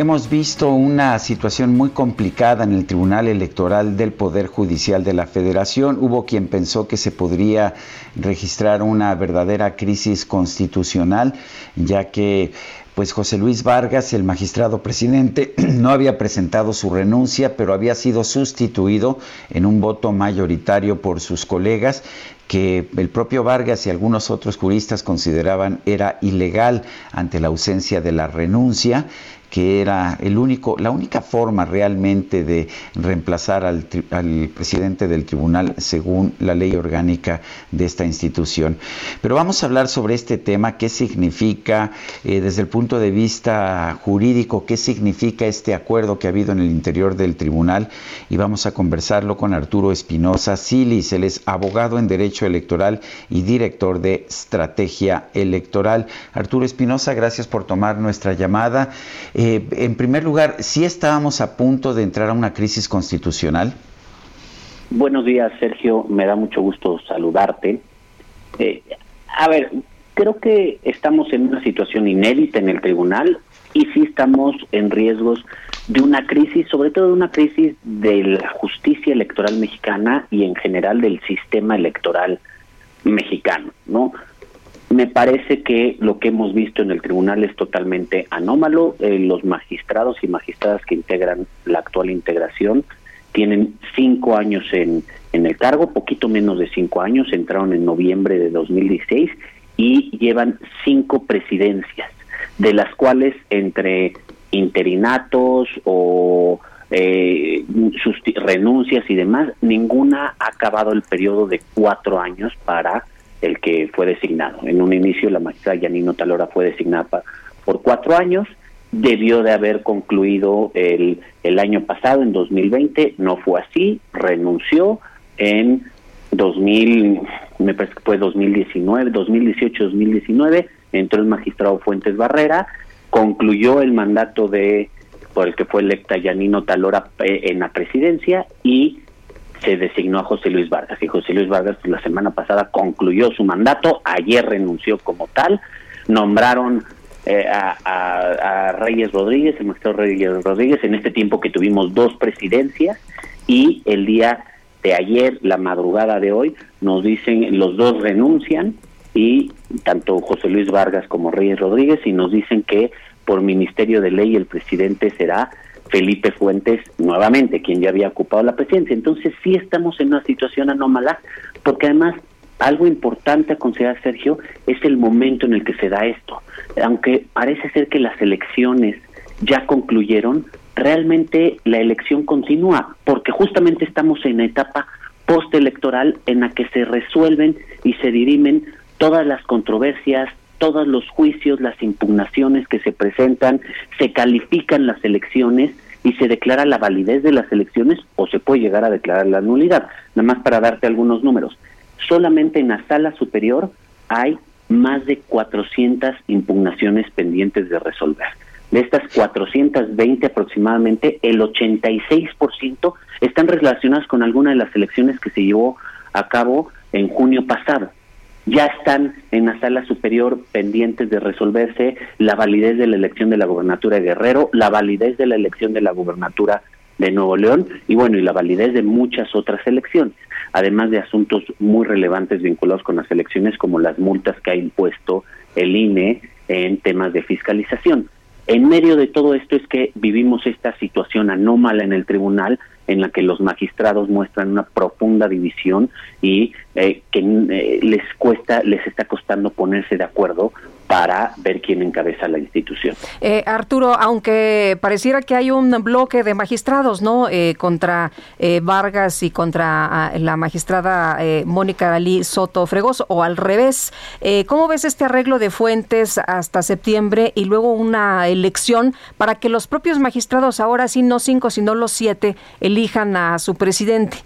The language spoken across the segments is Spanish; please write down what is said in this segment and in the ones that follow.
Hemos visto una situación muy complicada en el Tribunal Electoral del Poder Judicial de la Federación. Hubo quien pensó que se podría registrar una verdadera crisis constitucional, ya que pues José Luis Vargas, el magistrado presidente, no había presentado su renuncia, pero había sido sustituido en un voto mayoritario por sus colegas que el propio Vargas y algunos otros juristas consideraban era ilegal ante la ausencia de la renuncia que era el único, la única forma realmente de reemplazar al, presidente del tribunal según la ley orgánica de esta institución. Pero vamos a hablar sobre este tema, qué significa eh, desde el punto de vista jurídico, qué significa este acuerdo que ha habido en el interior del tribunal y vamos a conversarlo con Arturo Espinosa Silis, él es abogado en Derecho Electoral y director de Estrategia Electoral. Arturo Espinosa, gracias por tomar nuestra llamada. En primer lugar, ¿sí estábamos a punto de entrar a una crisis constitucional? Buenos días, Sergio. Me da mucho gusto saludarte. Eh, a ver, creo que estamos en una situación inédita en el tribunal y sí estamos en riesgos de una crisis, sobre todo de una crisis de la justicia electoral mexicana y en general del sistema electoral mexicano, ¿no? Me parece que lo que hemos visto en el tribunal es totalmente anómalo. Eh, los magistrados y magistradas que integran la actual integración tienen cinco años en, en el cargo, poquito menos de cinco años, entraron en noviembre de 2016 y llevan cinco presidencias, de las cuales entre interinatos o eh, renuncias y demás, ninguna ha acabado el periodo de cuatro años para el que fue designado. En un inicio la magistrada Yanino Talora fue designada por cuatro años, debió de haber concluido el, el año pasado, en 2020, no fue así, renunció en 2000, me parece que fue 2019, 2018, 2019, entró el magistrado Fuentes Barrera, concluyó el mandato de por el que fue electa Yanino Talora eh, en la presidencia. Y se designó a José Luis Vargas. Y José Luis Vargas pues, la semana pasada concluyó su mandato, ayer renunció como tal, nombraron eh, a, Reyes Rodríguez, el magistrado Reyes Rodríguez, en este tiempo que tuvimos dos presidencias y el día de ayer, la madrugada de hoy, nos dicen los dos renuncian y tanto José Luis Vargas como Reyes Rodríguez y nos dicen que por Ministerio de Ley el presidente será Felipe Fuentes nuevamente, quien ya había ocupado la presidencia. Entonces sí estamos en una situación anómala, porque además algo importante a considerar, Sergio, es el momento en el que se da esto. Aunque parece ser que las elecciones ya concluyeron, realmente la elección continúa, porque justamente estamos en etapa postelectoral en la que se resuelven y se dirimen todas las controversias, todos los juicios, las impugnaciones que se presentan, se califican las elecciones y se declara la validez de las elecciones o se puede llegar a declarar la nulidad. Nada más para darte algunos números. Solamente en la sala superior hay más de 400 impugnaciones pendientes de resolver. De estas 420 aproximadamente, el 86% están relacionadas con alguna de las elecciones que se llevó a cabo en junio pasado ya están en la sala superior pendientes de resolverse la validez de la elección de la gobernatura de Guerrero, la validez de la elección de la gobernatura de Nuevo León y bueno, y la validez de muchas otras elecciones, además de asuntos muy relevantes vinculados con las elecciones como las multas que ha impuesto el INE en temas de fiscalización. En medio de todo esto es que vivimos esta situación anómala en el tribunal en la que los magistrados muestran una profunda división y eh, que eh, les cuesta, les está costando ponerse de acuerdo para ver quién encabeza la institución. Eh, Arturo, aunque pareciera que hay un bloque de magistrados, ¿no? Eh, contra eh, Vargas y contra ah, la magistrada Mónica Dalí Soto Fregoso, o al revés, ¿cómo ves este arreglo de fuentes hasta septiembre y luego una elección para que los propios magistrados, ahora sí no cinco, sino los siete, elijan a su presidente?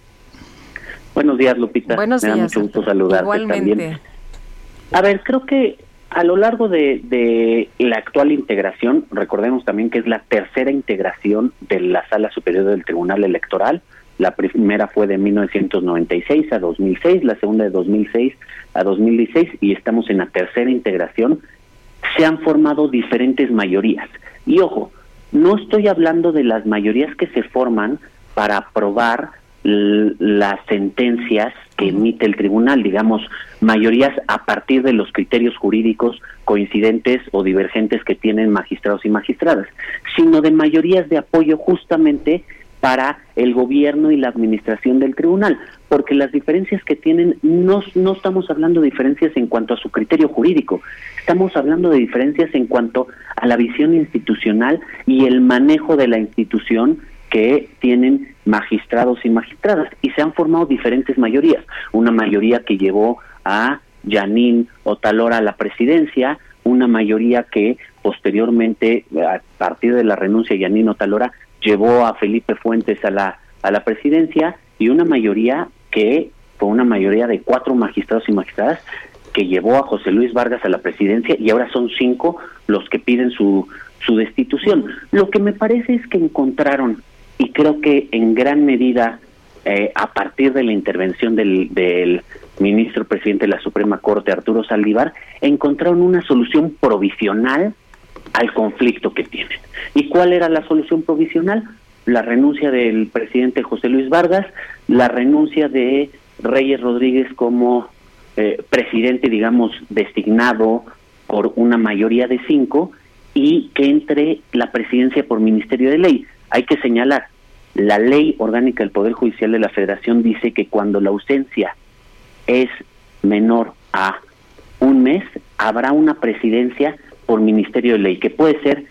Buenos días, Lupita. Buenos días. Me da mucho gusto saludarte Igualmente. A ver, creo que a lo largo de, la actual integración, recordemos también que es la tercera integración de la Sala Superior del Tribunal Electoral. La primera fue de 1996 a 2006, la segunda de 2006 a 2016 y estamos en la tercera integración. Se han formado diferentes mayorías. Y ojo, no estoy hablando de las mayorías que se forman para aprobar las sentencias que emite el tribunal, digamos, mayorías a partir de los criterios jurídicos coincidentes o divergentes que tienen magistrados y magistradas, sino de mayorías de apoyo justamente para el gobierno y la administración del tribunal, porque las diferencias que tienen no, no estamos hablando de diferencias en cuanto a su criterio jurídico, estamos hablando de diferencias en cuanto a la visión institucional y el manejo de la institución que tienen magistrados y magistradas y se han formado diferentes mayorías. Una mayoría que llevó a Yanín Otalora a la presidencia, una mayoría que posteriormente, a partir de la renuncia de Yanín Otalora, llevó a Felipe Fuentes a la, a la presidencia y una mayoría que fue una mayoría de cuatro magistrados y magistradas que llevó a José Luis Vargas a la presidencia y ahora son cinco los que piden su, su destitución. Lo que me parece es que encontraron y creo que en gran medida eh, a partir de la intervención del, del ministro presidente de la Suprema Corte, Arturo Saldívar, encontraron una solución provisional al conflicto que tienen. ¿Y cuál era la solución provisional? La renuncia del presidente José Luis Vargas, la renuncia de Reyes Rodríguez como eh, presidente, digamos, designado por una mayoría de cinco, y que entre la presidencia por Ministerio de Ley hay que señalar, la ley orgánica del Poder Judicial de la Federación dice que cuando la ausencia es menor a un mes, habrá una presidencia por Ministerio de Ley, que puede ser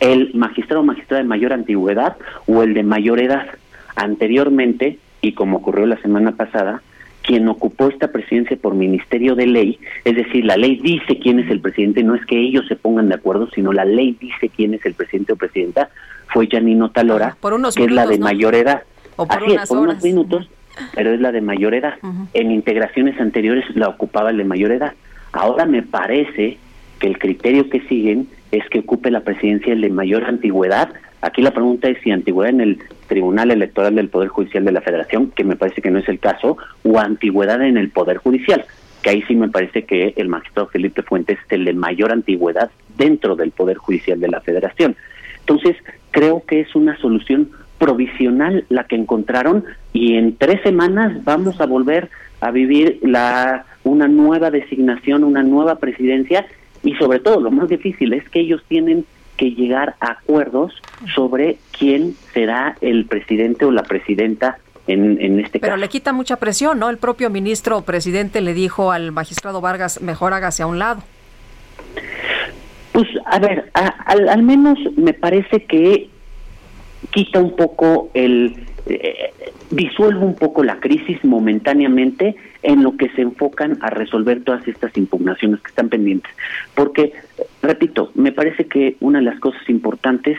el magistrado o magistrada de mayor antigüedad o el de mayor edad. Anteriormente, y como ocurrió la semana pasada, quien ocupó esta presidencia por Ministerio de Ley, es decir, la ley dice quién es el presidente, no es que ellos se pongan de acuerdo, sino la ley dice quién es el presidente o presidenta, fue Janino Talora, que es la de mayor edad. O por, Así por unos minutos, pero es la de mayor edad. En integraciones anteriores la ocupaba el de mayor edad. Ahora me parece que el criterio que siguen es que ocupe la presidencia el de mayor antigüedad. Aquí la pregunta es si antigüedad en el Tribunal Electoral del Poder Judicial de la Federación, que me parece que no es el caso, o antigüedad en el Poder Judicial, que ahí sí me parece que el magistrado Felipe Fuentes es el de mayor antigüedad dentro del Poder Judicial de la Federación. Entonces, creo que es una solución provisional la que encontraron y en tres semanas vamos a volver a vivir la una nueva designación, una nueva presidencia y sobre todo lo más difícil es que ellos tienen que llegar a acuerdos sobre quién será el presidente o la presidenta en, en este Pero le quita mucha presión, ¿no? El propio ministro o presidente le dijo al magistrado Vargas, mejor hágase a un lado. Pues a ver, al, menos me parece que quita un poco el, eh, disuelve un poco la crisis momentáneamente en lo que se enfocan a resolver todas estas impugnaciones que están pendientes. Porque, repito, me parece que una de las cosas importantes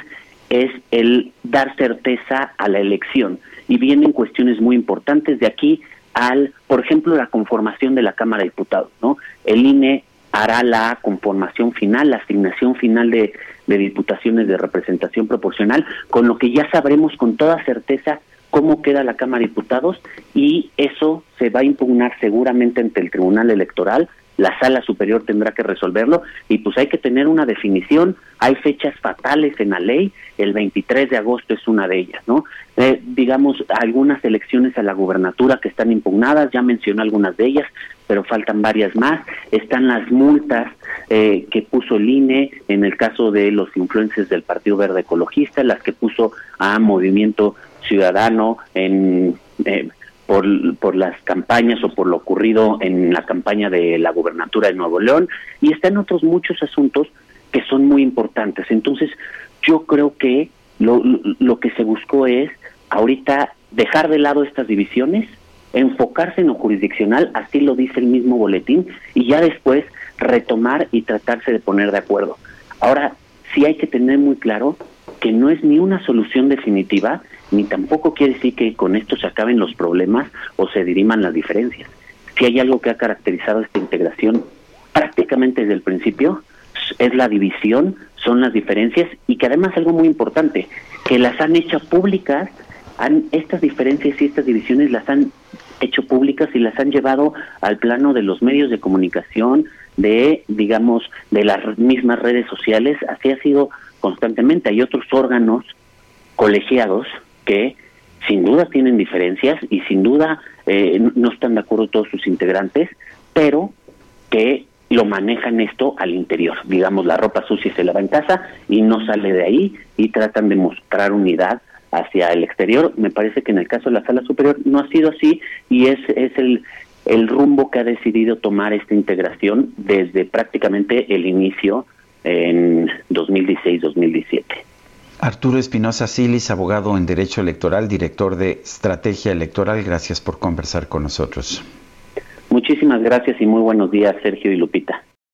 es el dar certeza a la elección y vienen cuestiones muy importantes de aquí al, por ejemplo, la conformación de la Cámara de Diputados, ¿no? El INE hará la conformación final, la asignación final de, diputaciones de representación proporcional, con lo que ya sabremos con toda certeza cómo queda la Cámara de Diputados y eso se va a impugnar seguramente ante el Tribunal Electoral. La sala superior tendrá que resolverlo y pues hay que tener una definición. Hay fechas fatales en la ley. El 23 de agosto es una de ellas, ¿no? Eh, digamos, algunas elecciones a la gubernatura que están impugnadas, ya mencioné algunas de ellas pero faltan varias más. Están las multas eh, que puso el INE en el caso de los influencers del Partido Verde Ecologista, las que puso a Movimiento Ciudadano en... Eh, por, por las campañas o por lo ocurrido en la campaña de la gubernatura de Nuevo León y está en otros muchos asuntos que son muy importantes. Entonces, yo creo que lo, lo que se buscó es ahorita dejar de lado estas divisiones, enfocarse en lo jurisdiccional, así lo dice el mismo boletín, y ya después retomar y tratarse de poner de acuerdo. Ahora, sí hay que tener muy claro que no es ni una solución definitiva, ni tampoco quiere decir que con esto se acaben los problemas o se diriman las diferencias. Si hay algo que ha caracterizado esta integración prácticamente desde el principio, es la división, son las diferencias y que además algo muy importante, que las han hecho públicas, han, estas diferencias y estas divisiones las han hecho públicas y las han llevado al plano de los medios de comunicación, de, digamos, de las mismas redes sociales, así ha sido constantemente. Hay otros órganos colegiados que sin duda tienen diferencias y sin duda eh, no están de acuerdo todos sus integrantes, pero que lo manejan esto al interior. Digamos, la ropa sucia se lava en casa y no sale de ahí y tratan de mostrar unidad hacia el exterior. Me parece que en el caso de la sala superior no ha sido así y es, es el, el rumbo que ha decidido tomar esta integración desde prácticamente el inicio en 2016-2017. Arturo Espinosa Silis, abogado en Derecho Electoral, director de Estrategia Electoral, gracias por conversar con nosotros. Muchísimas gracias y muy buenos días, Sergio y Lupita.